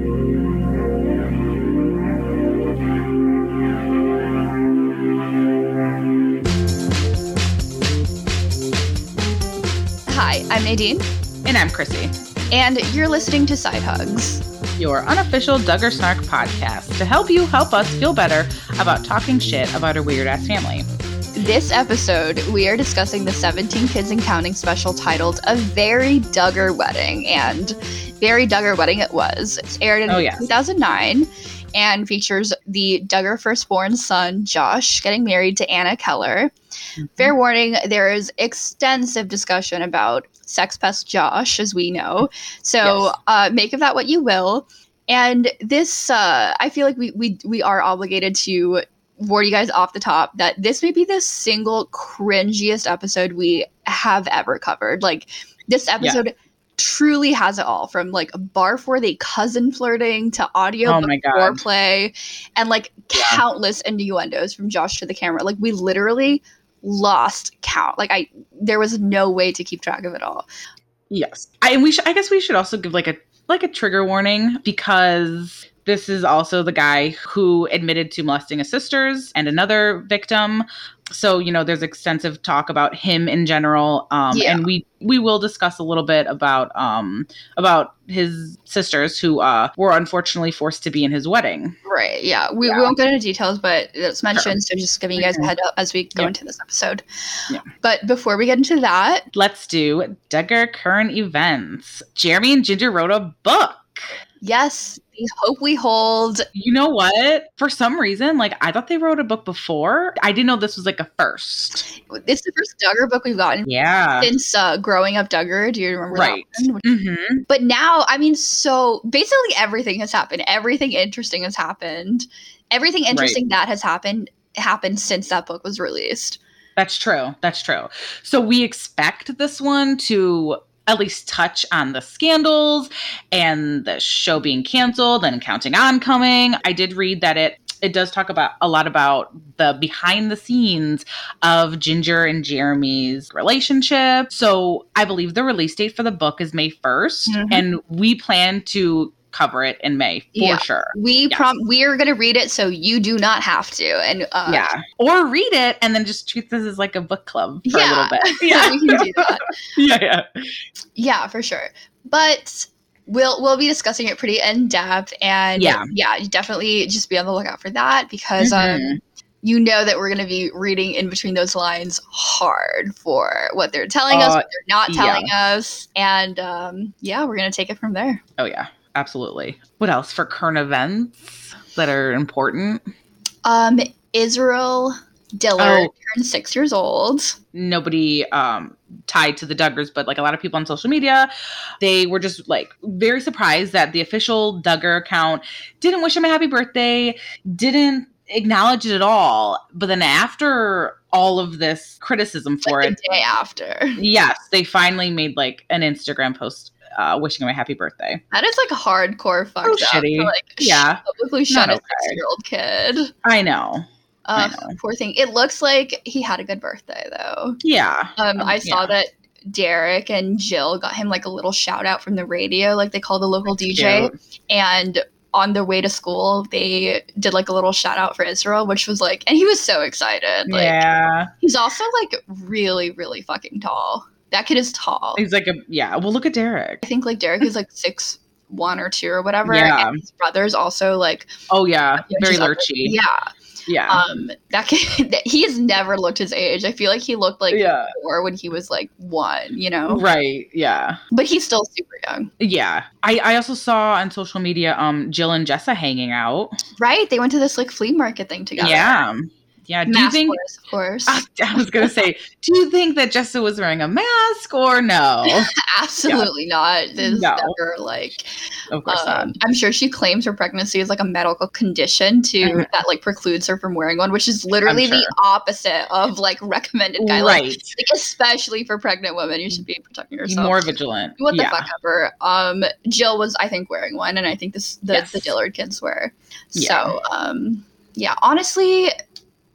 Hi, I'm Nadine, And I'm Chrissy, and you're listening to Side Hugs. your unofficial Duggar Snark podcast to help you help us feel better about talking shit about our weird ass family. This episode, we are discussing the 17 Kids and Counting special titled A Very Duggar Wedding. And Very Duggar Wedding it was. It's aired in Oh, yes. 2009 and features the Duggar firstborn son, Josh, getting married to Anna Keller. Fair warning, there is extensive discussion about sex pest Josh, as we know. So Yes. uh, make of that what you will. And this, uh, I feel like we, we we are obligated to warn you guys off the top that this may be the single cringiest episode we have ever covered. Like this episode truly has it all from like bar for the cousin flirting to audio Oh book my God. foreplay and like Yeah. countless innuendos from Josh to the camera. Like we literally lost count. Like I there was no way to keep track of it all. Yes. I and we should I guess we should also give like a like a trigger warning because this is also the guy who admitted to molesting his sisters and another victim. So, you know, there's extensive talk about him in general. Um Yeah. and we we will discuss a little bit about um about his sisters who uh were unfortunately forced to be in his wedding. Right. Yeah. We, Yeah. we won't go into details, but it's mentioned. So just giving you guys a Mhm. head up as we go Yeah. into this episode. Yeah. But before we get into that, Let's do Duggar current events. Jeremy and Ginger wrote a book. Yes, the hope we hold. You know what? For some reason, like I thought they wrote a book before. I didn't know this was like a first. It's the first Duggar book we've gotten Yeah. since uh, growing up Duggar. Do you remember Right. Mm-hmm. But now, I mean, so basically everything has happened. Everything interesting has happened. Everything interesting that has happened happened since that book was released. That's true. That's true. So we expect this one to at least touch on the scandals and the show being canceled and counting on coming. I did read that it it does talk about a lot about the behind the scenes of Ginger and Jeremy's relationship. So I believe the release date for the book is May 1st Mhm. and we plan to cover it in May for Yeah. sure. We Yes. prom we are gonna read it so you do not have to. And uh, yeah. Or read it and then just treat this as like a book club for Yeah. a little bit. yeah, we can do that. yeah, yeah. Yeah, for sure. But we'll we'll be discussing it pretty in depth, and Yeah. yeah, definitely just be on the lookout for that because Mhm. um, you know that we're going to be reading in between those lines hard for what they're telling us, Uh, what they're not telling us, and um, yeah, we're going to take it from there. Oh yeah, absolutely. What else for current events that are important? Um, Israel Dillard Oh. turned six years old. Nobody um tied to the Duggars, but like a lot of people on social media, they were just like very surprised that the official Duggar account didn't wish him a happy birthday, didn't acknowledge it at all. But then after all of this criticism for like it, the day after. yes, they finally made like an Instagram post uh, wishing him a happy birthday. That is like a hardcore fucked So up. shitty. To, like, Yeah. publicly shun a okay. six-year-old kid. I know. I Uh, know. poor thing. It looks like he had a good birthday though. Yeah. Um, Um, I saw yeah. that Derek and Jill got him like a little shout out from the radio, like they call the local DJ. Cute. And on their way to school, they did like a little shout out for Israel, which was like, and he was so excited. Like, yeah. he's also like really, really fucking tall. That kid is tall. He's like a yeah. Well, look at Derek. I think like Derek is like six one or two or whatever. Yeah. And his brother's also like Oh yeah, very lurchy. yeah. Yeah, Um, that kid, that- he has never looked his age. I feel like he looked like yeah, four when he was like one, you know. right. Yeah, But he's still super young, yeah. I I also saw on social media um Jill and Jessa hanging out. right? They went to this like flea market thing together. Yeah, yeah. Do you Mask think? wears, of course. I, I was gonna say, do you think that Jessa was wearing a mask or no? Absolutely not. This No. never like. Of course not. Um, I'm sure she claims her pregnancy is like a medical condition to Mhm. that like precludes her from wearing one, which is literally I'm the opposite of like recommended guidelines. Right. Like especially for pregnant women, you should be protecting Be yourself. more vigilant. what the yeah. fuck ever. Um, Jill was, I think, wearing one, and I think this the, Yes. the Dillard kids were. Yeah. So, um, yeah, honestly,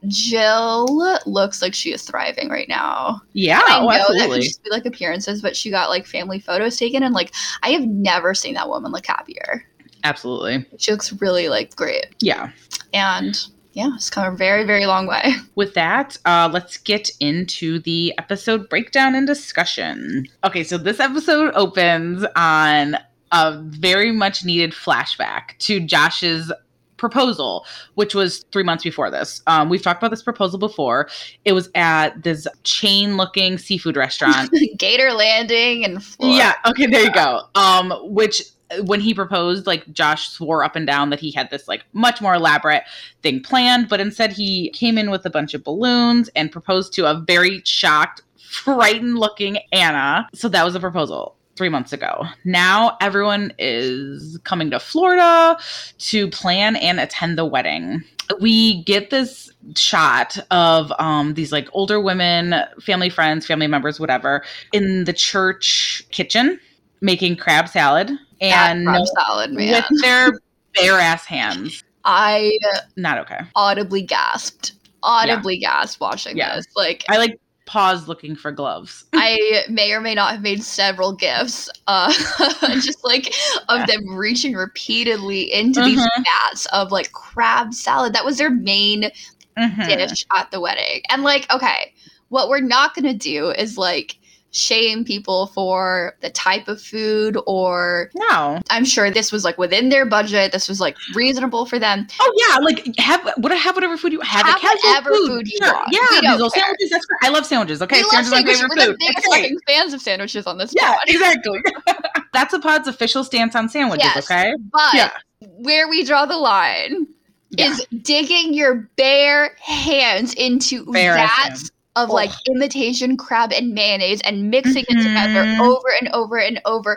Jill looks like she is thriving right now. Yeah. I Oh, know that could absolutely. just be like appearances, but she got like family photos taken, and like I have never seen that woman look happier. Absolutely. She looks really like great. Yeah. And yeah, it's come a very, very long way. With that, uh, let's get into the episode breakdown and discussion. Okay, so this episode opens on a very much needed flashback to Josh's proposal, which was three months before this. Um, we've talked about this proposal before. It was at this chain looking seafood restaurant. Gator Landing and Florida. Yeah, okay, there you go. Um, which when he proposed, like Josh swore up and down that he had this like much more elaborate thing planned, but instead he came in with a bunch of balloons and proposed to a very shocked, frightened looking Anna. So that was a proposal three months ago. Now everyone is coming to Florida to plan and attend the wedding. We get this shot of um, these like older women, family friends, family members, whatever, in the church kitchen making crab salad and crab salad, man. with their bare ass hands. I Not okay. audibly gasped. Audibly gasped watching Yeah. this. Like I like paused looking for gloves. I may or may not have made several gifts, uh, just like of them reaching repeatedly into these Mhm. vats of like crab salad. That was their main Mhm. dish at the wedding. And like, okay, what we're not gonna do is like shame people for the type of food or No. I'm sure this was like within their budget. This was like reasonable for them. Oh yeah, like have what have whatever food you have. Have a whatever food you want. Yeah, We these don't little care. sandwiches. That's. I love sandwiches. Okay, we love sandwiches are my favorite We're the food. Biggest fans of sandwiches on this Yeah, pod. exactly. That's a pod's official stance on sandwiches. Yes. Okay. But Yeah. where we draw the line Yeah. is digging your bare hands into Bare ass of like imitation crab and mayonnaise and mixing it together Mhm. over and over and over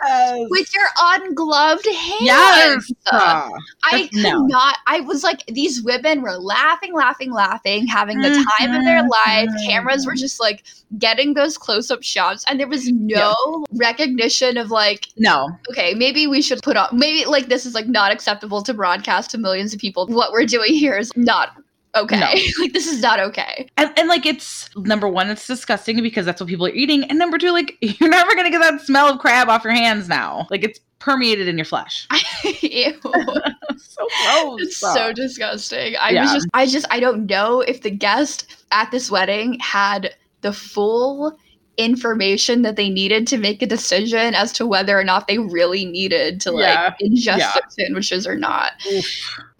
with your ungloved hands. yes. Uh, I could no. not. I was like, these women were laughing, laughing, laughing, having the time of their life. Cameras were just like getting those close up shots, and there was no recognition of like, no. okay, maybe we should put on, maybe like this is like not acceptable to broadcast to millions of people. What we're doing here is not okay. No. like, this is not okay. And, and like it's number one, it's disgusting because that's what people are eating. And number two, like you're never gonna get that smell of crab off your hands now. Like it's permeated in your flesh. Ew. so gross. It's so disgusting. I was just, I just, I don't know if the guest at this wedding had the full information that they needed to make a decision as to whether or not they really needed to like Yeah. ingest Yeah. sandwiches or not. Oof.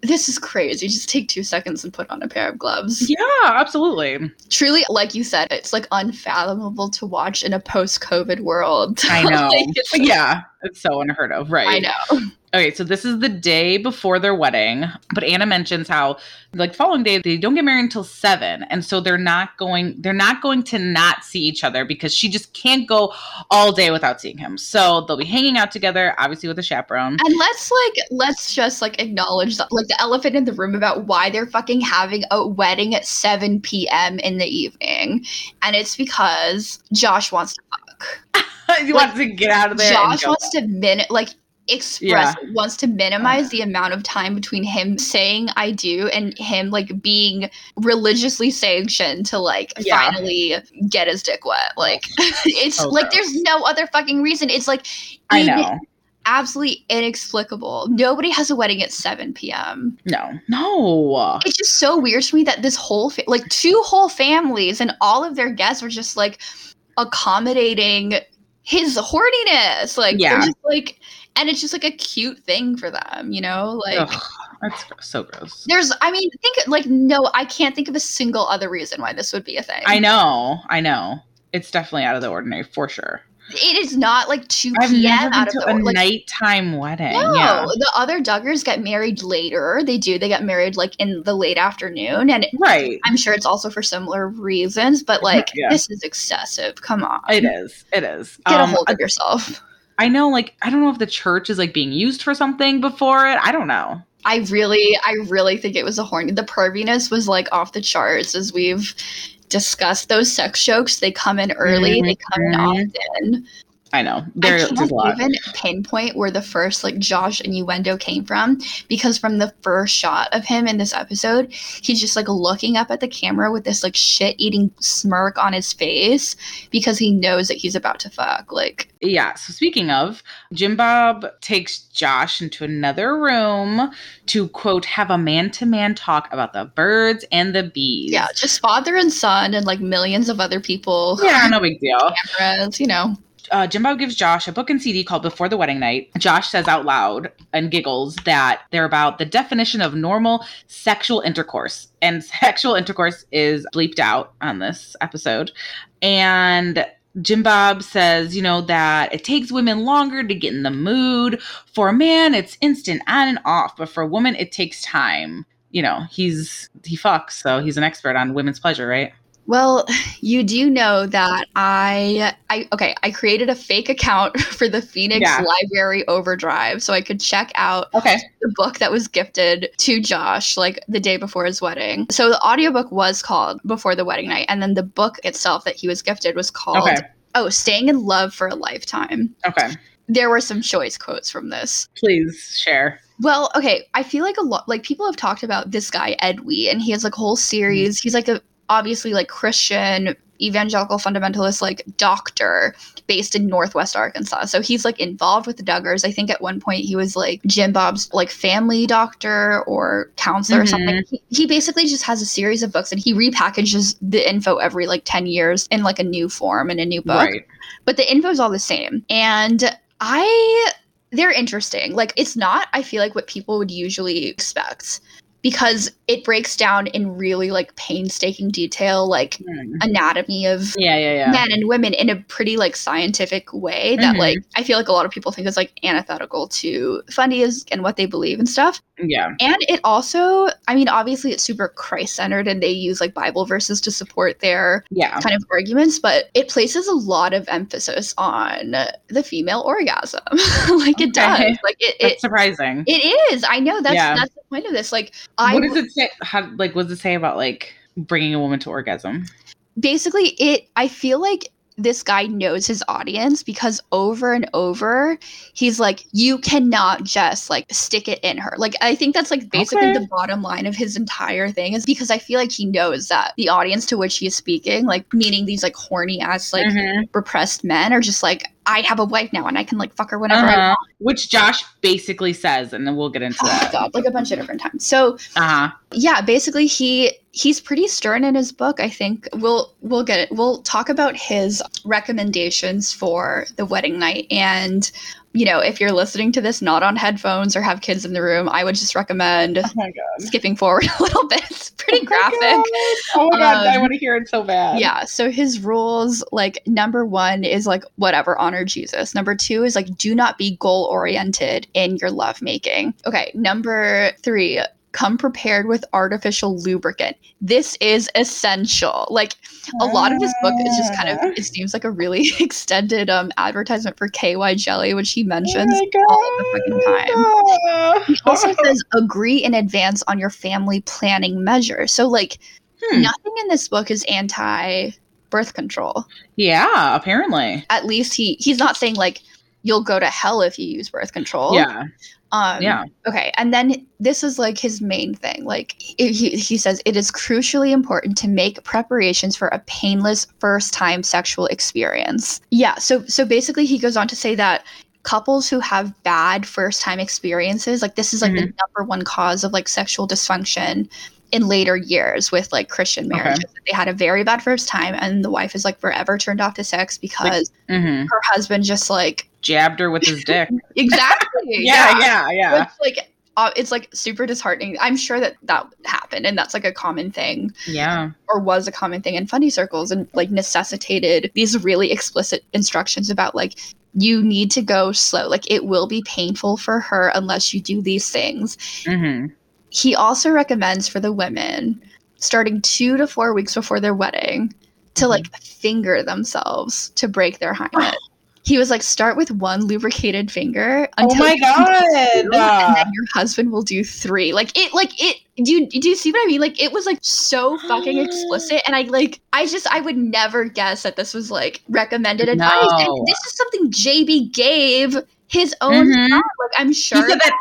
This is crazy. Just take two seconds and put on a pair of gloves. Yeah, absolutely. Truly, like you said, it's like unfathomable to watch in a post-COVID world. I know. Like, it's- yeah, it's so unheard of, right? I know. Okay, so this is the day before their wedding, but Anna mentions how like following day they don't get married until 7 and so they're not going they're not going to not see each other because she just can't go all day without seeing him. So they'll be hanging out together obviously with a chaperone. And let's like let's just like acknowledge the, like the elephant in the room about why they're fucking having a wedding at 7 p.m. in the evening. And it's because Josh wants to fuck. he wants to get out of there. Josh wants to min like express wants to minimize the amount of time between him saying I do and him like being religiously sanctioned to like Yeah. finally get his dick wet. Like it's So like gross. there's no other fucking reason. It's like I know. absolutely inexplicable. Nobody has a wedding at 7 p.m. No. No. It's just so weird to me that this whole fa- like two whole families and all of their guests were just like accommodating his horniness. Like Yeah. just like and it's just like a cute thing for them, you know? Like Ugh, that's so gross. there's I mean, think like no, I can't think of a single other reason why this would be a thing. I know. I know. It's definitely out of the ordinary for sure. It is not like 2 I've p.m. out of the a like nighttime wedding. No, Yeah. the other Duggars get married later. They do. They get married like in the late afternoon, and Right. I'm sure it's also for similar reasons. But like, Yeah. this is excessive. Come on, It is. It is. get Um, a hold of yourself. I know, like, I don't know if the church is like being used for something before it. I don't know. I really, I really think it was a horny. The perviness was like off the charts, as we've discussed. Those sex jokes, they come in early. They mm-hmm. come in often. I know. I There, there's can't a lot. even pinpoint where the first like Josh innuendo came from because from the first shot of him in this episode, he's just like looking up at the camera with this like shit eating smirk on his face because he knows that he's about to fuck. Like, Yeah. So speaking of, Jim Bob takes Josh into another room to quote have a man to man talk about the birds and the bees. yeah, just father and son and like millions of other people. Yeah, no big deal. Cameras, you know. Uh, Jim Bob gives Josh a book and CD called Before the Wedding Night. Josh says out loud and giggles that they're about the definition of normal sexual intercourse. And sexual intercourse is bleeped out on this episode. And Jim Bob says, you know, that it takes women longer to get in the mood. For a man, it's instant on and off, but for a woman, it takes time. You know, he's he fucks, so he's an expert on women's pleasure, right? Well, you do know that I I okay, I created a fake account for the Phoenix Yeah. Library Overdrive so I could check out Okay. the book that was gifted to Josh like the day before his wedding. So the audiobook was called Before the Wedding Night and then the book itself that he was gifted was called Okay. Oh, Staying in Love for a Lifetime. Okay. There were some choice quotes from this. Please share. Well, okay, I feel like a lot like people have talked about this guy Ed Wheat, and he has like a whole series. Mm-hmm. He's like a obviously like Christian evangelical fundamentalist like doctor based in Northwest Arkansas. So he's like involved with the Duggars. I think at one point he was like Jim Bob's like family doctor or counselor or something. Mm-hmm. He, he basically just has a series of books and he repackages the info every like 10 years in like a new form and a new book Right. but the info's all the same. And I they're interesting. Like it's not I feel like what people would usually expect because it breaks down in really like painstaking detail like Hmm. anatomy of Yeah, yeah, yeah. men and women in a pretty like scientific way that Mhm. like I feel like a lot of people think is like antithetical to fundies and what they believe and stuff. Yeah. And it also, I mean, obviously it's super Christ centered and they use like Bible verses to support their Yeah. kind of arguments, but it places a lot of emphasis on the female orgasm. like it does. Okay. Like it, it surprising. it is. I know that's Yeah. that's the point of this. Like I what does it say? How, like, what does it say about like bringing a woman to orgasm? basically it I feel like this guy knows his audience because over and over he's like you cannot just like stick it in her like i think that's like basically Okay. the bottom line of his entire thing is because i feel like he knows that the audience to which he is speaking like meaning these like horny ass like Mhm. repressed men are just like i have a wife now and i can like fuck her whenever Uh-huh. want Which Josh basically says, and then we'll get into oh that. god like a bunch of different times so Uh huh. yeah basically he he's pretty stern in his book i think we'll we'll get it we'll talk about his recommendations for the wedding night and you know if you're listening to this not on headphones or have kids in the room i would just recommend Oh skipping forward a little bit. It's pretty graphic. Oh my god, I Um, want to hear it so bad. yeah so his rules like number one is like whatever honor jesus. Number two is like do not be goal oriented in your lovemaking. Okay number three come prepared with artificial lubricant. This is essential. Like a lot of this book is just kind of it seems like a really extended um advertisement for K-Y jelly which he mentions all the fucking time. He also says agree in advance on your family planning measures. So like Hmm. nothing in this book is anti birth control. Yeah, apparently. at least he he's not saying like you'll go to hell if you use birth control. Yeah. Um Yeah. okay and then this is like his main thing like it- he, he says it is crucially important to make preparations for a painless first time sexual experience yeah so so basically he goes on to say that couples who have bad first time experiences like this is like the number one cause of like sexual dysfunction in later years with like christian Okay. marriages they had a very bad first time and the wife is like forever turned off to sex because hmm her husband just like Jabbed her with his dick. exactly yeah, yeah, yeah. It's like uh, it's like super disheartening. I'm sure that that happened, and that's like a common thing, Yeah. or was a common thing in fundy circles, and like necessitated these really explicit instructions about like you need to go slow. Like it will be painful for her unless you do these things. hmm He also recommends for the women starting two to four weeks before their wedding to Mhm. like finger themselves to break their hymen. he was like, start with one lubricated finger until Oh until my you can god. two, and then your husband will do three. Like it, like it. Do you do you see what I mean? Like it was like so fucking explicit, and I like I just I would never guess that this was like recommended advice. No. And this is something JB gave his own. Mhm. Like I'm He sure said that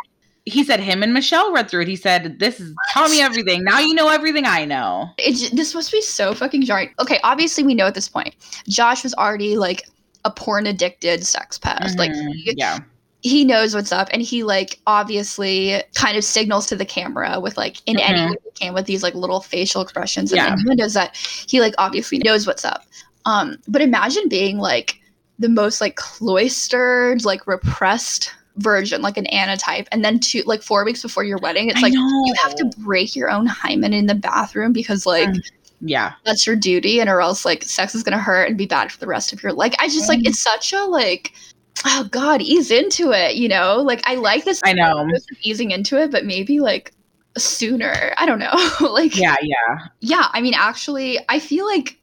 he said him and Michelle read through it. He said, This is tell me everything. Now you know everything I know. it, this must be so fucking jarring. Okay, obviously we know at this point, Josh was already like a porn addicted sex pest. Like Mhm. he, yeah. he knows what's up, and he like obviously kind of signals to the camera with like in any Mhm. way he can with these like little facial expressions, Yeah. and everyone knows that he like obviously knows what's up. Um, but imagine being like the most like cloistered, like repressed version, like an Anna type, and then two like four weeks before your wedding, it's I like know. you have to break your own hymen in the bathroom because like Mm. Yeah. that's your duty and or else like sex is gonna hurt and be bad for the rest of your like i just like Mm. it's such a like oh god ease into it you know like i like this I know. easing into it but maybe like sooner i don't know like Yeah, yeah. yeah i mean actually i feel like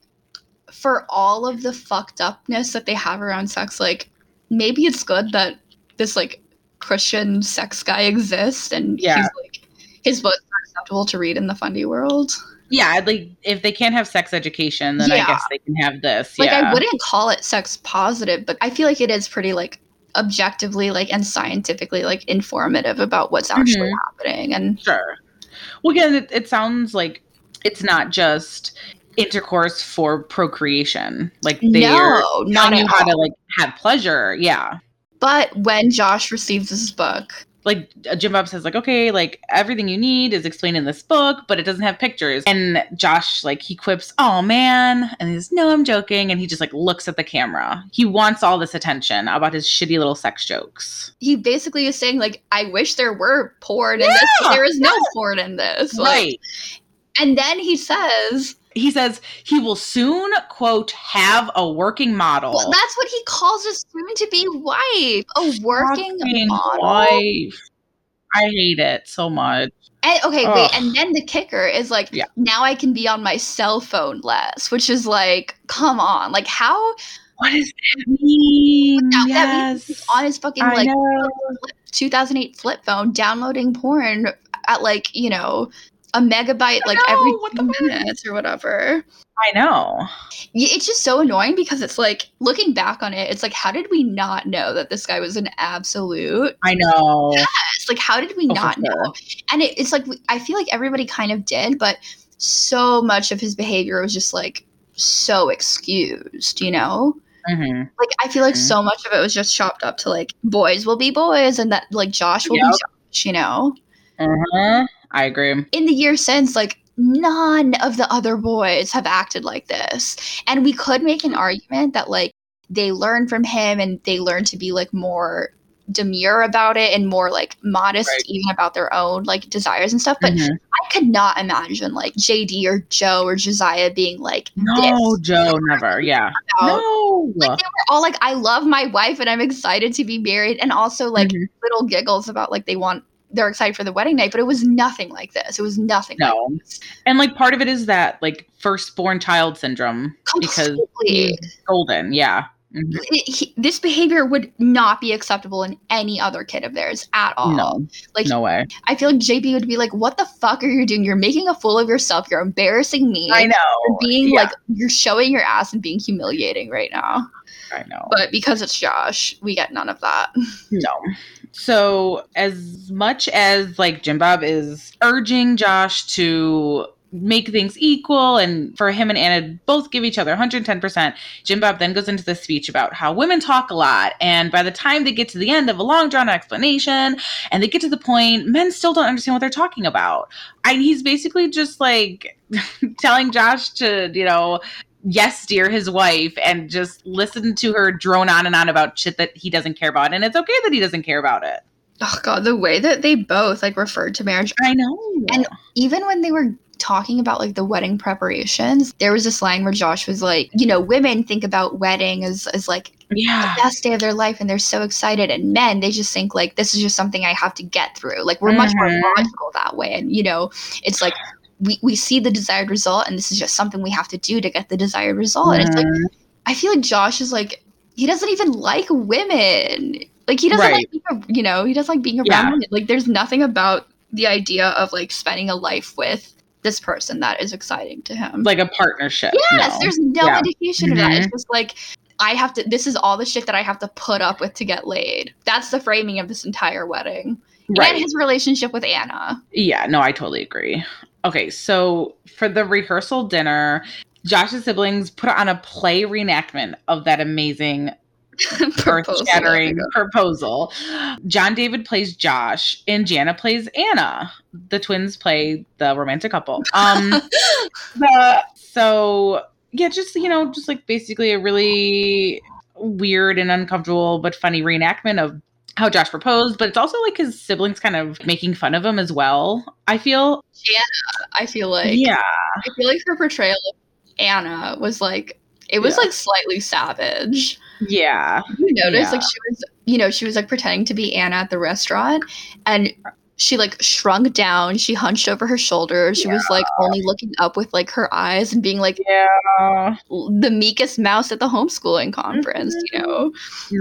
for all of the fucked upness that they have around sex like maybe it's good that this like christian sex guy exists and Yeah. he's like his books are acceptable to read in the fundy world Yeah, like if they can't have sex education, then I Yeah. guess they can have this. like yeah. i wouldn't call it sex positive but i feel like it is pretty like objectively like and scientifically like informative about what's actually Mhm. happening and Sure. Well, again, it, it sounds like it's not just intercourse for procreation. Like they're no not telling you how to like have pleasure. Yeah. But when josh receives this book Like Jim Bob says, like, okay, like everything you need is explained in this book, but it doesn't have pictures. And Josh, like, he quips, "Oh man," and he's, "No, I'm joking," and he just like looks at the camera. He wants all this attention about his shitty little sex jokes. he basically is saying like i wish there were porn in this there is no porn in this like Right. and then he says He says he will soon, quote, have a working model. well, that's what he calls his soon-to-be wife a working Fucking model wife. I hate it so much. And, okay, wait, and then the kicker is like, Yeah. now I can be on my cell phone less, which is like, come on, like how What does that mean? that, that yes. he's on his fucking I like know. 2008 flip phone downloading porn at like you know a megabyte like know, every fuck? minutes or whatever. I know. It's just so annoying because it's like looking back on it, it's like how did we not know that this guy was an absolute? I know. It's like how did we Oh, not sure. know? And it, it's like I feel like everybody kind of did, but so much of his behavior was just like so excused, you know? hmm Like I feel like Mhm. so much of it was just chopped up to like boys will be boys and that like Josh will Yep. be Josh, you know? uh I agree. In the years since, like none of the other boys have acted like this. And we could make an argument that like they learn from him and they learn to be like more demure about it and more like modest Right. even about their own like desires and stuff. But Mhm. I could not imagine like JD or Joe or Josiah being like no, Joe, never. Yeah. about No. like they were all like i love my wife and i'm excited to be married and also like Mhm. little giggles about like they want they're excited for the wedding night but it was nothing like this it was nothing like No. And like part of it is that like firstborn child syndrome because completely he's golden. Yeah. Mhm. It- he- this behavior would not be acceptable in any other kid of theirs at all No. like No way. i feel like jb would be like what the fuck are you doing you're making a fool of yourself you're embarrassing me I know. you're being Yeah. like you're showing your ass and being humiliating right now I know. but because it's josh we get none of that No. So as much as like Jim Bob is urging Josh to make things equal and for him and Anna both give each other 110%, Jim Bob then goes into this speech about how women talk a lot. And by the time they get to the end of a long drawn explanation and they get to the point, men still don't understand what they're talking about. And he's basically just like telling Josh to, you know, yes dear his wife and just listen to her drone on and on about shit that he doesn't care about and it's okay that he doesn't care about it oh god the way that they both like referred to marriage i know And- even when they were talking about like the wedding preparations, there was this line where Josh was like, you know, women think about wedding as, as like yeah the best day of their life and they're so excited. And men, they just think like this is just something I have to get through. Like we're much more Mhm. logical that way. And you know, it's like we, we see the desired result and this is just something we have to do to get the desired result. And it's like Mhm. I feel like Josh is like he doesn't even like women. Like he doesn't Right. like being, you know, he doesn't like being around Yeah. women. Like there's nothing about the idea of like spending a life with this person that is exciting to him. Like a partnership. yes, no. there's no Yeah. indication of that. It's Mhm. just like I have to this is all the shit that I have to put up with to get laid. That's the framing of this entire wedding. right. And his relationship with Anna. Yeah, no, I totally agree. Okay, so for the rehearsal dinner, Josh's siblings put on a play reenactment of that amazing Proposal. earth shattering proposal. John David plays Josh and Jana plays Anna. The twins play the romantic couple. Um the, so yeah, just you know, just like basically a really weird and uncomfortable but funny reenactment of how Josh proposed, but it's also like his siblings kind of making fun of him as well. I feel. Anna, I feel like yeah. I feel like her portrayal of Anna was like it was Yeah. like slightly savage. Yeah. You notice like she was you know, she was like pretending to be Anna at the restaurant and she like shrunk down, she hunched over her shoulder, she was like only looking up with like her eyes and being like Yeah. the meekest mouse at the homeschooling conference, you mm-hmm. know.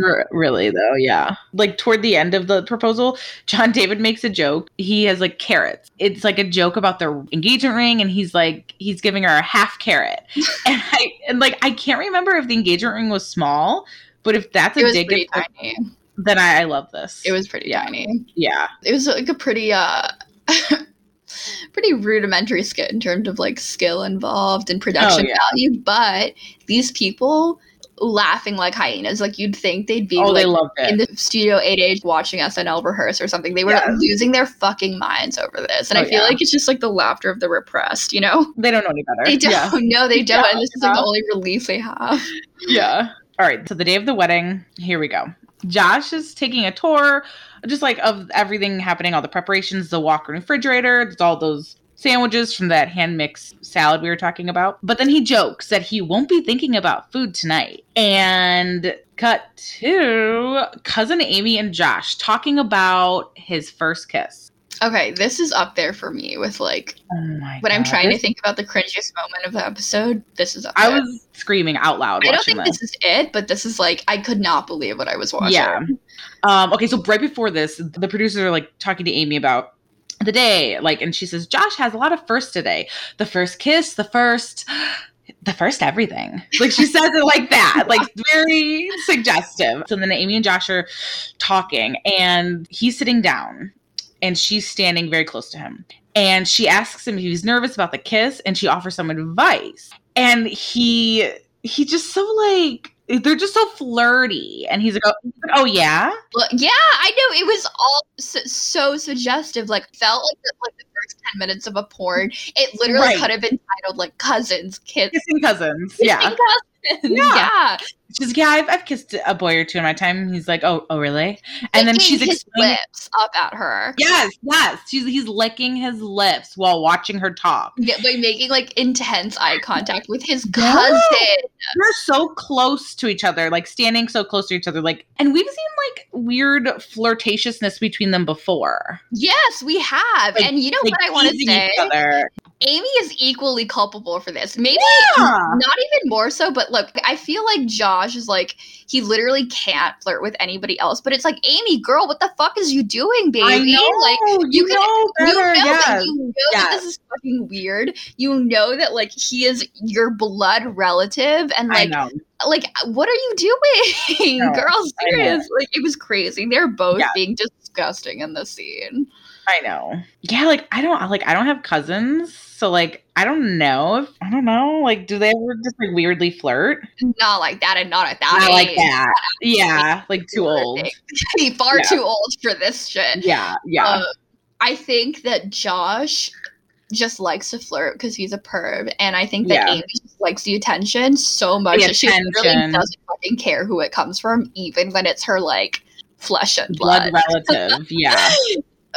R- really though, yeah. Like toward the end of the proposal, John David makes a joke. He has like carrots. It's like a joke about their engagement ring, and he's like he's giving her a half carrot. and I and like I can't remember if the engagement ring was small, but if that's It a dig, at- tiny. Then I, I love this. It was pretty tiny. yeah, It was like a pretty uh pretty rudimentary skit in terms of like skill involved and production Oh, yeah. value, but these people laughing like hyenas, like you'd think they'd be oh, like they in the studio 8H watching SNL rehearse or something. They were Yes. losing their fucking minds over this. And Oh, I feel yeah. like it's just like the laughter of the repressed, you know? they don't know any better. They don't. Yeah. No, they don't. Yeah, and this is like the only relief they have. yeah. All right. So the day of the wedding, here we go. Josh is taking a tour, just like of everything happening, all the preparations, the walk-in refrigerator, there's all those sandwiches from that hand mixed salad we were talking about. But then he jokes that he won't be thinking about food tonight. And cut to cousin Amy and Josh talking about his first kiss. Okay, this is up there for me with like Oh my when I'm God. trying to think about the cringiest moment of the episode. This is up I there. was screaming out loud. I don't think this is it, but this is like I could not believe what I was watching. Yeah. Um, okay, so right before this, the producers are like talking to Amy about the day, like, and she says, Josh has a lot of firsts today. The first kiss, the first the first everything. Like she says it like that, like very suggestive. So then Amy and Josh are talking, and he's sitting down and she's standing very close to him. And she asks him if he's nervous about the kiss, and she offers some advice. And he he just so like they're just so flirty. And he's like, Oh, oh yeah? Well, yeah, I know it was all so, so suggestive. Like felt like the, like the first ten minutes of a porn. It literally Right. could have been titled like cousins, kids, Kissing cousins. Yeah. cousins. Yeah. yeah. She's like, yeah, I've, I've kissed a boy or two in my time. He's like, oh, oh, really? And then she's his explaining. lips up at her. Yes, yes. She's he's licking his lips while watching her talk. Yeah, by making like intense eye contact with his cousin. They're so close to each other, like standing so close to each other. Like, and we've seen like weird flirtatiousness between them before. Yes, we have. Like- and you know Like what I want to say? Amy is equally culpable for this. Maybe Yeah. not even more so, but look, I feel like Josh is like he literally can't flirt with anybody else. But it's like, Amy, girl, what the fuck is you doing, baby? I know. Like you, you can- know better. you know yes. that you know that this is fucking weird. You know that like he is your blood relative, and like like what are you doing, No, girl? I know. Serious? Like it was crazy. They're both Yeah. being disgusting in the scene. I know. Yeah, like I don't like I don't have cousins, so like I don't know if I don't know. Like, do they ever just like weirdly flirt? Not like that, and not at that. Not like age. that. Yeah, like too old. Far Yeah. too old for this shit. Yeah, yeah. Uh, I think that Josh just likes to flirt because he's a perv, and I think that Yeah. Amy just likes the attention so much The that she literally attention. doesn't fucking care who it comes from, even when it's her like flesh and blood. Blood relative. Yeah.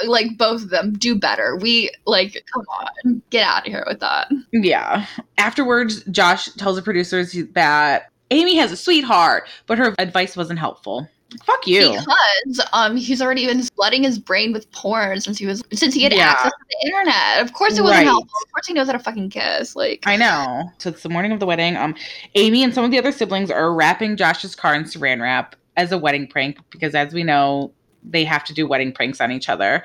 Like both of them do better. We like, come on, get out of here with that. Yeah. Afterwards, Josh tells the producers that Amy has a sweetheart, but her advice wasn't helpful. Fuck you. Because um he's already been flooding his brain with porn since he was since he had Yeah. access to the internet. Of course it wasn't Right. helpful. Of course he knows how to fucking kiss. Like I know. So it's the morning of the wedding. Um, Amy and some of the other siblings are wrapping Josh's car in saran wrap as a wedding prank because, as we know, they have to do wedding pranks on each other.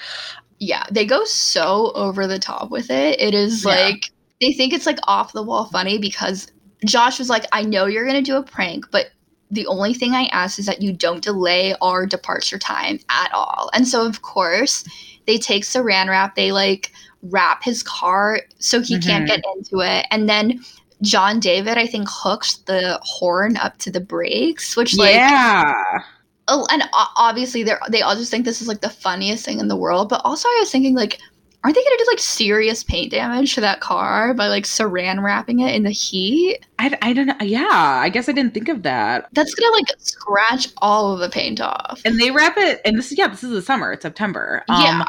yeah, they go so over the top with it. It is Yeah. like they think it's like off the wall funny because Josh was like, I know you're gonna do a prank, but the only thing I ask is that you don't delay our departure time at all. And so of course they take saran wrap, they like wrap his car so he can't Mhm. get into it. And then John David, I think, hooks the horn up to the brakes, which like yeah. Oh, and obviously they they all just think this is like the funniest thing in the world. But also, I was thinking like, aren't they gonna do like serious paint damage to that car by like saran wrapping it in the heat? I, I don't know. Yeah, I guess I didn't think of that. That's gonna like scratch all of the paint off. And they wrap it, and this is yeah, this is the summer. It's September. Um, Yeah.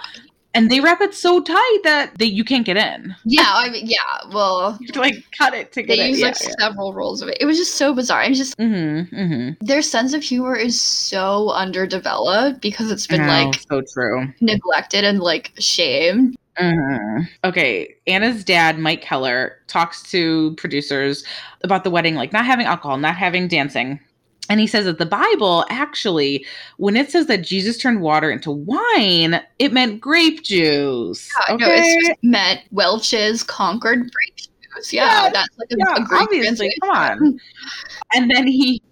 And they wrap it so tight that they you can't get in. yeah, I mean, yeah. Well, You have to like cut it to get they use yeah, like several rolls of it. It was just so bizarre. It's just. Mm-hmm, mm-hmm. their sense of humor is so underdeveloped because it's been like so true. neglected and like shamed. Mhm. Okay, Anna's dad, Mike Keller, talks to producers about the wedding, like not having alcohol, not having dancing. And he says that the Bible actually, when it says that Jesus turned water into wine, it meant grape juice. Yeah, Okay. No, it's just meant Welch's Concord grape juice. Yeah, that's like a, yeah, a great obviously. Come on. and then he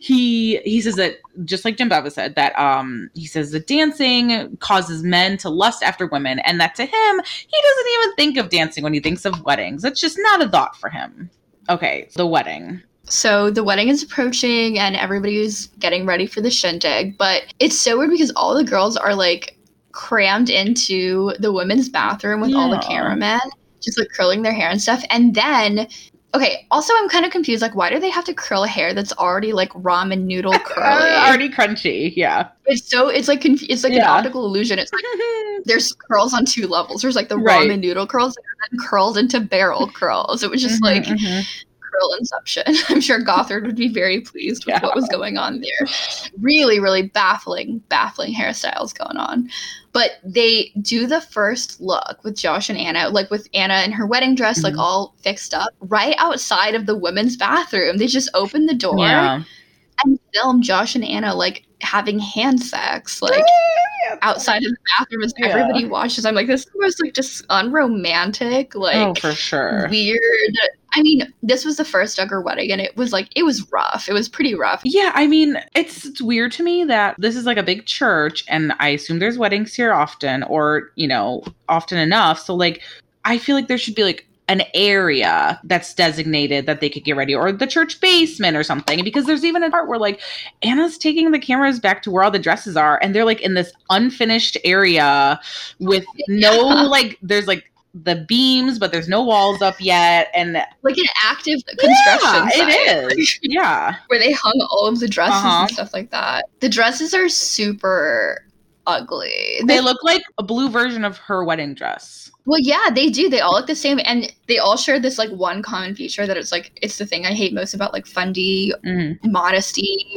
he he says that just like Jim Beva said that um he says that dancing causes men to lust after women and that to him he doesn't even think of dancing when he thinks of weddings it's just not a thought for him okay the wedding So the wedding is approaching and everybody's getting ready for the shindig, but it's so weird because all the girls are like crammed into the women's bathroom with all the cameramen, just like curling their hair and stuff. And then Okay, also I'm kind of confused. Like, why do they have to curl hair that's already like ramen noodle curly? already crunchy yeah it's so it's like conf- it's like an optical illusion. It's like there's curls on two levels. There's like the Right. ramen noodle curls and then curled into barrel curls. It was just Mhm, like mhm. Curl inception. I'm sure Gothard would be very pleased with Yeah. what was going on there. Really, really baffling, baffling hairstyles going on. But they do the first look with Josh and Anna, like with Anna in her wedding dress, like Mhm. all fixed up, right outside of the women's bathroom. They just open the door yeah and film Josh and Anna like having hand sex, like outside of the bathroom as Yeah. everybody watches. I'm like, this is the most like just unromantic, like oh for sure weird. I mean, this was the first Duggar wedding, and it was like it was rough. It was pretty rough. Yeah, I mean, it's, it's weird to me that this is like a big church, and I assume there's weddings here often, or you know, often enough. So like, I feel like there should be like an area that's designated that they could get ready, or the church basement or something. Because there's even a part where like Anna's taking the cameras back to where all the dresses are, and they're like in this unfinished area with no like, there's like the beams, but there's no walls up yet, and Like an active construction yeah, it is. Yeah. where they hung all of the dresses Uh-huh. and stuff like that. The dresses are super ugly. They look like a blue version of her wedding dress. Well, yeah, they do. They all look the same, and they all share this like one common feature that it's like it's the thing I hate most about like fundy Mm-hmm. modesty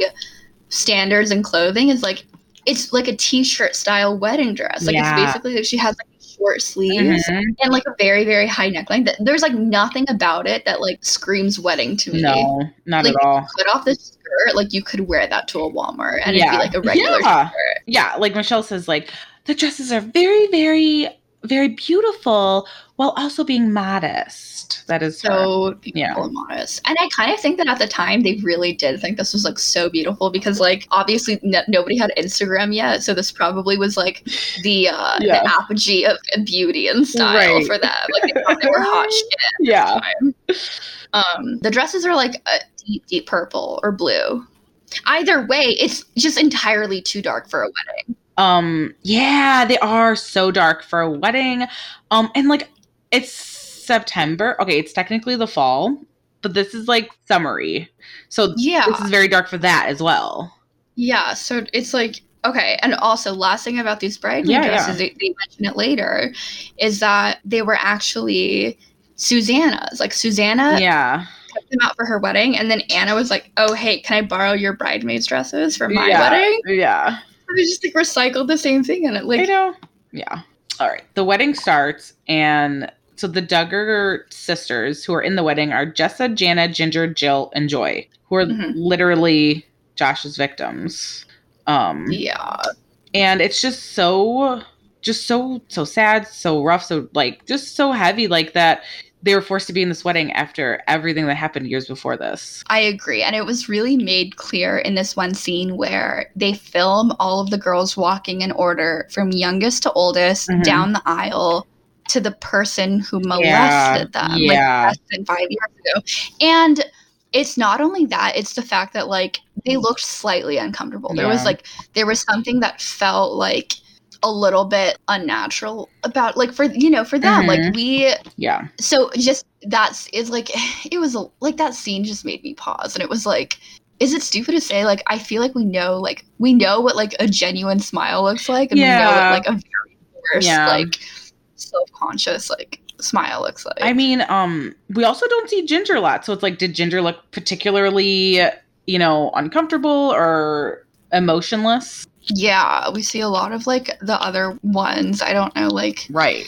standards and clothing is like it's like a t-shirt style wedding dress. Like Yeah. it's basically like she has like short sleeves mm-hmm. and like a very very high neckline. Th- There's like nothing about it that like screams wedding to me. No, not Like, at all. Cut off the skirt, like you could wear that to a Walmart and it'd be like a regular Yeah. Yeah, like Michelle says, like the dresses are very, very, very beautiful while also being modest. That is her. So beautiful Yeah. and modest. And I kind of think that at the time they really did think this was like so beautiful because like obviously n- nobody had Instagram yet, so this probably was like the uh Yeah. the apogee of beauty and style Right. for them. Like they they were hot shit. Yeah. time. Um, the dresses are like a deep, deep purple or blue. Either way, it's just entirely too dark for a wedding. Um, yeah, they are so dark for a wedding. Um, and like it's September. Okay, it's technically the fall, but this is like summery. So Yeah, this is very dark for that as well. yeah. So it's like okay, and also last thing about these bridesmaid Yeah, yeah. dresses, They, they mention it later, is that they were actually Susanna's. Like Susanna yeah. took them out for her wedding, and then Anna was like, "Oh, hey, can I borrow your bridesmaids' dresses for my Yeah. wedding?" Yeah. They just like recycled the same thing, and it I like know. Yeah. All right. The wedding starts, and so the Duggar sisters who are in the wedding are Jessa, Jana, Ginger, Jill, and Joy, who are Mhm. literally Josh's victims. Um, yeah, and it's just so, just so, so sad, so rough, so like, just so heavy, like that they were forced to be in this wedding after everything that happened years before this. I agree. And it was really made clear in this one scene where they film all of the girls walking in order from youngest to oldest Mhm. down the aisle to the person who molested Yeah, them yeah. like less than five years ago. And it's not only that, it's the fact that like they looked slightly uncomfortable. There was like there was something that felt like a little bit unnatural about like for you know for them like Mhm. we Yeah. so just that's it's like it was a, like that scene just made me pause and it was like is it stupid to say like i feel like we know like we know what like a genuine smile looks like and we know what like a very forced Yeah. like self-conscious like smile looks like I mean, um, we also don't see Ginger a lot, so it's like, did Ginger look particularly, you know, uncomfortable or emotionless? Yeah we see a lot of like the other ones i don't know like Right.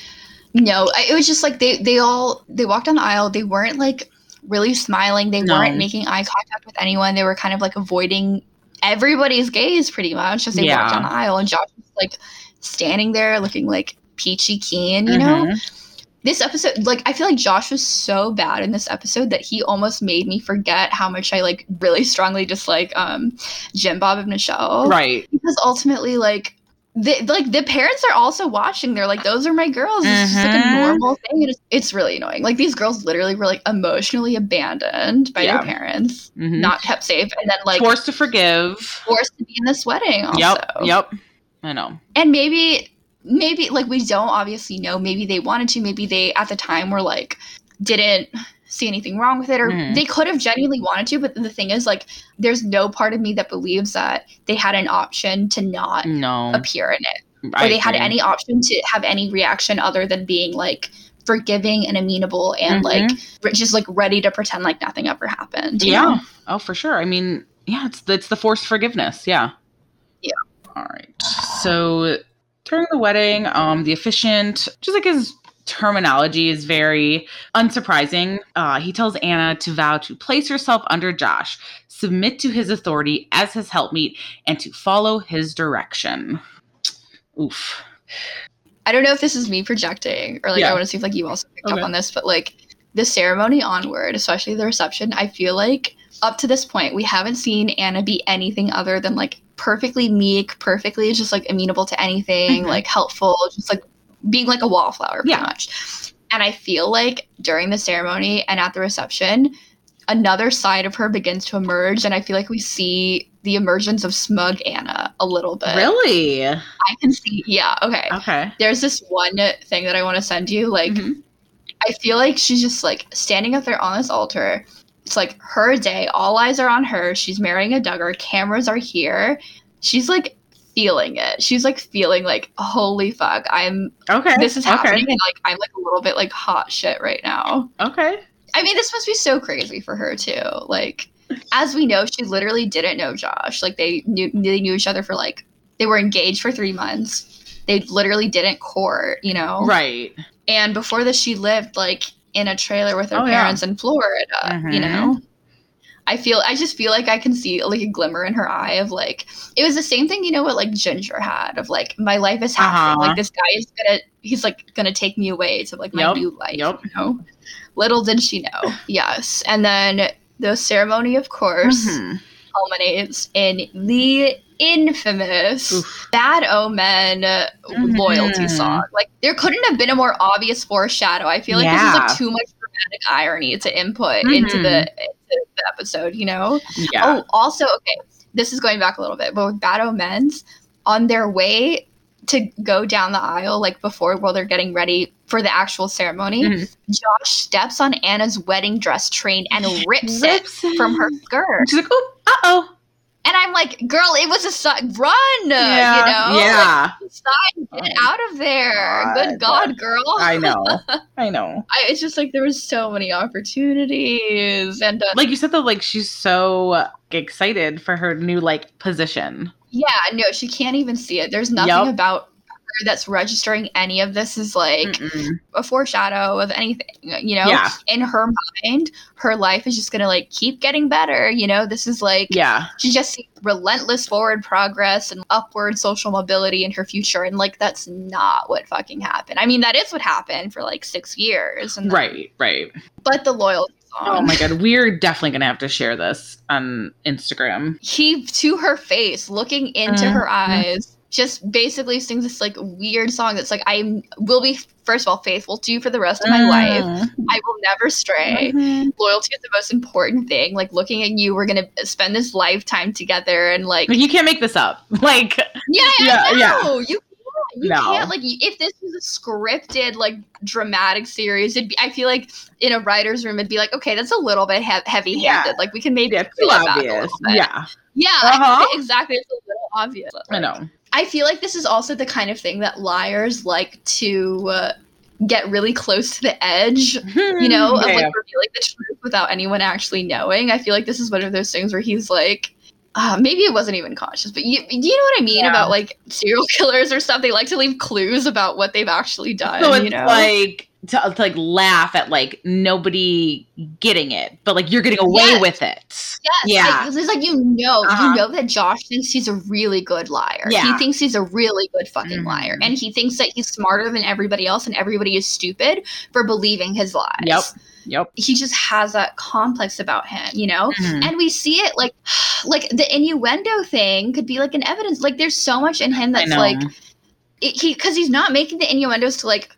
no I, it was just like they they all they walked down the aisle they weren't like really smiling they No. weren't making eye contact with anyone they were kind of like avoiding everybody's gaze pretty much as they Yeah. walked down the aisle and josh was like standing there looking like peachy keen you know Mhm. This episode like i feel like josh was so bad in this episode that he almost made me forget how much i like really strongly dislike um jim bob and michelle Right. because ultimately like the, like the parents are also watching they're like those are my girls it's just like a Mhm. normal thing it's, it's really annoying like these girls literally were like emotionally abandoned by Yeah. their parents Mhm. not kept safe and then like Forced to forgive. forced to be in this wedding also Yep. Yep. I know. and maybe maybe like we don't obviously know maybe they wanted to maybe they at the time were like didn't see anything wrong with it or Mhm. they could have genuinely wanted to but the thing is like there's no part of me that believes that they had an option to not No. appear in it I or they had any option to have any reaction other than being like forgiving and amenable and Mhm. like just like ready to pretend like nothing ever happened Yeah. know? Oh, for sure. I mean, yeah, it's it's the forced forgiveness. Yeah. Yeah. All right. So during the wedding, um, the officiant, just like his terminology is very unsurprising. Uh, he tells Anna to vow to place herself under Josh, submit to his authority as his helpmeet, and to follow his direction. Oof. I don't know if this is me projecting or like Yeah. I want to see if like you also picked Okay. up on this, but like the ceremony onward, especially the reception, I feel like up to this point we haven't seen Anna be anything other than like perfectly meek, perfectly just like amenable to anything, Mhm. like helpful, just like being like a wallflower pretty Yeah. much. And I feel like during the ceremony and at the reception, another side of her begins to emerge, and I feel like we see the emergence of smug Anna a little bit. Really? I can see, yeah, okay Okay. there's this one thing that I want to send you. Like, Mhm. I feel like she's just like standing up there on this altar. It's like her day. All eyes are on her. She's marrying a Duggar. Cameras are here. She's like feeling it. She's like feeling like, holy fuck, I'm. Okay. This is okay. happening, and like I'm like a little bit like hot shit right now. Okay. I mean, this must be so crazy for her too. Like, as we know, she literally didn't know Josh. Like they knew they knew each other for like they were engaged for three months. They literally didn't court, you know. Right. And before this, she lived like in a trailer with her Oh, yeah. parents in Florida. You Mhm. know. I feel I just feel like I can see like a glimmer in her eye of like it was the same thing you know what like Ginger had of like my life is happening Uh-huh. like this guy is gonna he's like gonna take me away to like my Yep, new life yep. you know little did she know yes and then the ceremony of course Mhm. culminates in the infamous Oof. bad omen uh, loyalty song like there couldn't have been a more obvious foreshadow i feel like this is like too much dramatic irony to input into Mhm. the into the episode you know Yeah. Oh, also, okay, this is going back a little bit, but with Bad Omens, on their way to go down the aisle, like before, while they're getting ready for the actual ceremony, Mhm. Josh steps on Anna's wedding dress train and rips, Rips it from her skirt. She's like, oh, uh oh. And I'm like, girl, it was a sign. Run, Yeah, you know? yeah. Like, sign, get Oh, out of there. God. Good God, girl. I know. I know. I, it's just like there was so many opportunities, and uh, Like you said though, like she's so excited for her new like position. yeah, no, she can't even see it. There's nothing Yup. about that's registering any of this is like Mm-mm. a foreshadow of anything. You know, Yeah. in her mind, her life is just gonna like keep getting better. You know, this is like Yeah. she just sees relentless forward progress and upward social mobility in her future, and like that's not what fucking happened. I mean, that is what happened for like six years, and then- Right, right. But the loyalty. Oh my god, we're definitely gonna have to share this on Instagram. he to her face looking into her Mhm. eyes just basically sings this like weird song that's like i will be first of all faithful to you for the rest of my life Mm. i will never stray Mhm. loyalty is the most important thing like looking at you we're gonna spend this lifetime together and like Like, you can't make this up. Like, yeah Yeah, yeah, you can't you No. can't like if this was a scripted like dramatic series it'd be i feel like in a writer's room it'd be like okay that's a little bit he- heavy handed Yeah. like we can maybe yeah, pull too it a obvious. Yeah, yeah Uh-huh. exactly it's a little obvious I know. I feel like this is also the kind of thing that liars like to uh, get really close to the edge, you know, of Yeah. like revealing the truth without anyone actually knowing. I feel like this is one of those things where he's like, uh, maybe it wasn't even conscious, but you, you know what I mean Yeah. about like serial killers or stuff? They like to leave clues about what they've actually done. so it's you know, like to, to like laugh at like nobody getting it, but like you're getting away Yes. with it. Yes, Yeah. like, it's like you know, Uh-huh. you know that Josh thinks he's a really good liar. Yeah. He thinks he's a really good fucking Mhm. liar, and he thinks that he's smarter than everybody else, and everybody is stupid for believing his lies. Yep. Yep. He just has that complex about him, you know. Mhm. And we see it like, like the innuendo thing could be like an evidence. Like, there's so much in him that's like it, he because he's not making the innuendos to like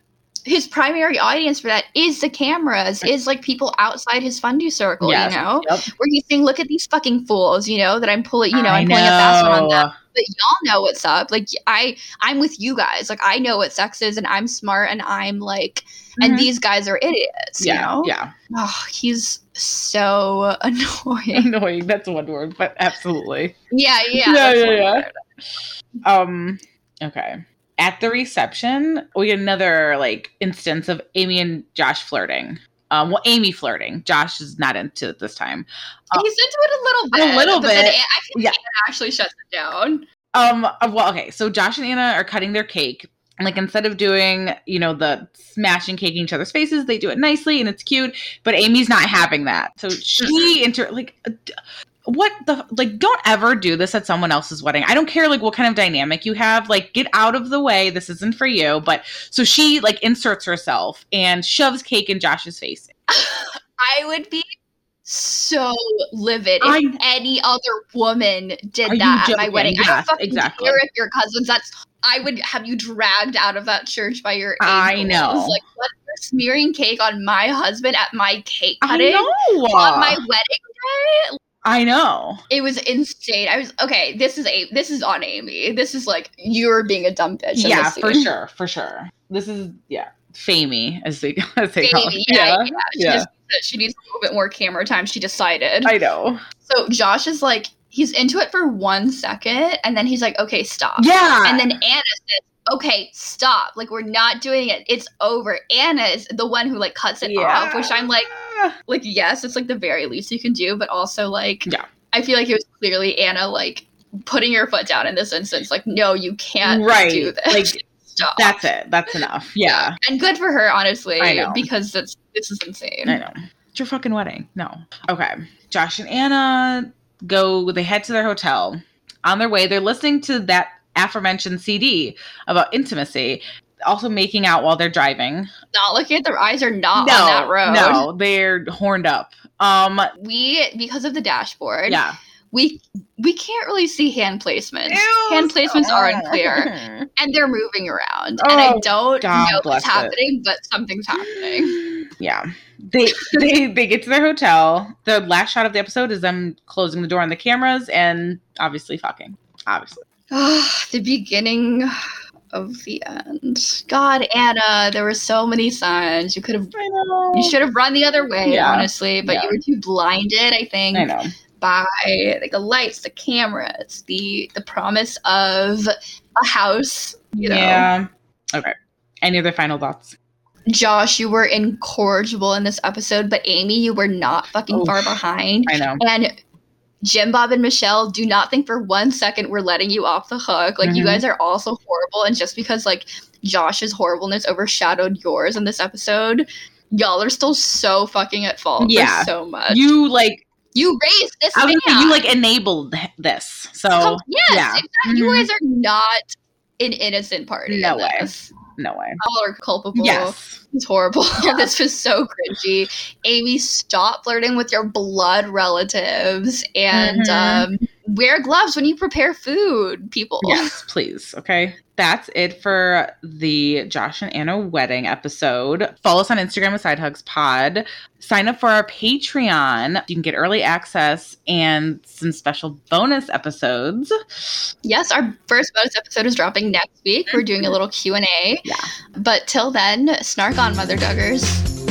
his primary audience for that is the cameras, is like people outside his fundy circle, Yes. you know Yep. where he's saying, "Look at these fucking fools," you know, that I'm pulling, you know, I I'm pulling a fast one on them. But y'all know what's up. Like I, I'm with you guys. Like I know what sex is, and I'm smart, and I'm like, and Mhm. these guys are idiots. yeah, you know? yeah. Oh, he's so annoying. Annoying. That's one word, but absolutely. yeah, yeah, Yeah, yeah, yeah. word. Um. Okay. At the reception, we get another like instance of Amy and Josh flirting. Um, well, Amy flirting. Josh is not into it this time. Uh, He's into it a little bit. a little bit. I feel Yeah. Anna actually shuts it down. Um. uh, Well, okay. So Josh and Anna are cutting their cake. Like instead of doing, you know, the smashing cake in each other's faces, they do it nicely and it's cute. But Amy's not having that, so she inter like, what the like? Don't ever do this at someone else's wedding. I don't care like what kind of dynamic you have. Like, get out of the way. This isn't for you. But so she like inserts herself and shoves cake in Josh's face. I would be so livid if I- any other woman did that at my wedding. I don't fucking exactly. care if your cousins. That's I would have you dragged out of that church by your. I ankles. know. Like what? You're smearing cake on my husband at my cake I cutting know. on my wedding day. I know. It was insane. I was okay. This is a this is on Amy. This is like you're being a dumb bitch. Yeah, for sure, for sure. This is yeah, famey as they as they call Amy, it. yeah, yeah. She, yeah. Just, she needs a little bit more camera time. She decided. I know. So Josh is like, he's into it for one second, and then he's like, okay, stop. Yeah, And then Anna says, okay, stop. Like, we're not doing it. It's over. Anna is the one who like cuts it off, which I'm like, like, yes, it's like the very least you can do, but also like, Yeah. I feel like it was clearly Anna like putting her foot down in this instance. Like, no, you can't right. do this. Like stop. that's it. That's enough. Yeah, and good for her, honestly, because that's this is insane. I know. It's your fucking wedding. No. Okay. Josh and Anna go. They head to their hotel. On their way, they're listening to that aforementioned CD about intimacy. Also making out while they're driving. Not looking at their eyes are not on that road. no, they're horned up. Um, We because of the dashboard. yeah. we we can't really see hand placements Ew, hand placements are so- unclear and they're moving around and i Oh, don't God know what's it. happening but something's happening Yeah. They they they get to their hotel. The last shot of the episode is them closing the door on the cameras and obviously fucking. Obviously. the beginning of the end god anna there were so many signs you could have you should have run the other way Yeah. honestly but Yeah. you were too blinded i think I know. by like the lights, the cameras, the the promise of a house. You know, Yeah. Okay. Any other final thoughts? Josh, you were incorrigible in this episode, but Amy, you were not fucking Oof. far behind. I know. And Jim Bob and Michelle, do not think for one second we're letting you off the hook. Like you Mhm. guys are also horrible, and just because like Josh's horribleness overshadowed yours in this episode, y'all are still so fucking at fault Yeah. for so much. You like You raised this I gonna say, you like enabled this. So Come- yes, yeah. exactly. You Mhm. guys are not an innocent party. No in way. This. No way. All are culpable. Yes. It's horrible. Yeah. this was so cringy. Amy, stop flirting with your blood relatives and Mhm. um, wear gloves when you prepare food, people. Yes, please. Okay. That's it for the Josh and Anna wedding episode. Follow us on Instagram at Side Hugs Pod. Sign up for our Patreon. You can get early access and some special bonus episodes. Yes, our first bonus episode is dropping next week. We're doing a mm-hmm. little Q&A. Yeah. But till then, snark on, Mother Duggars.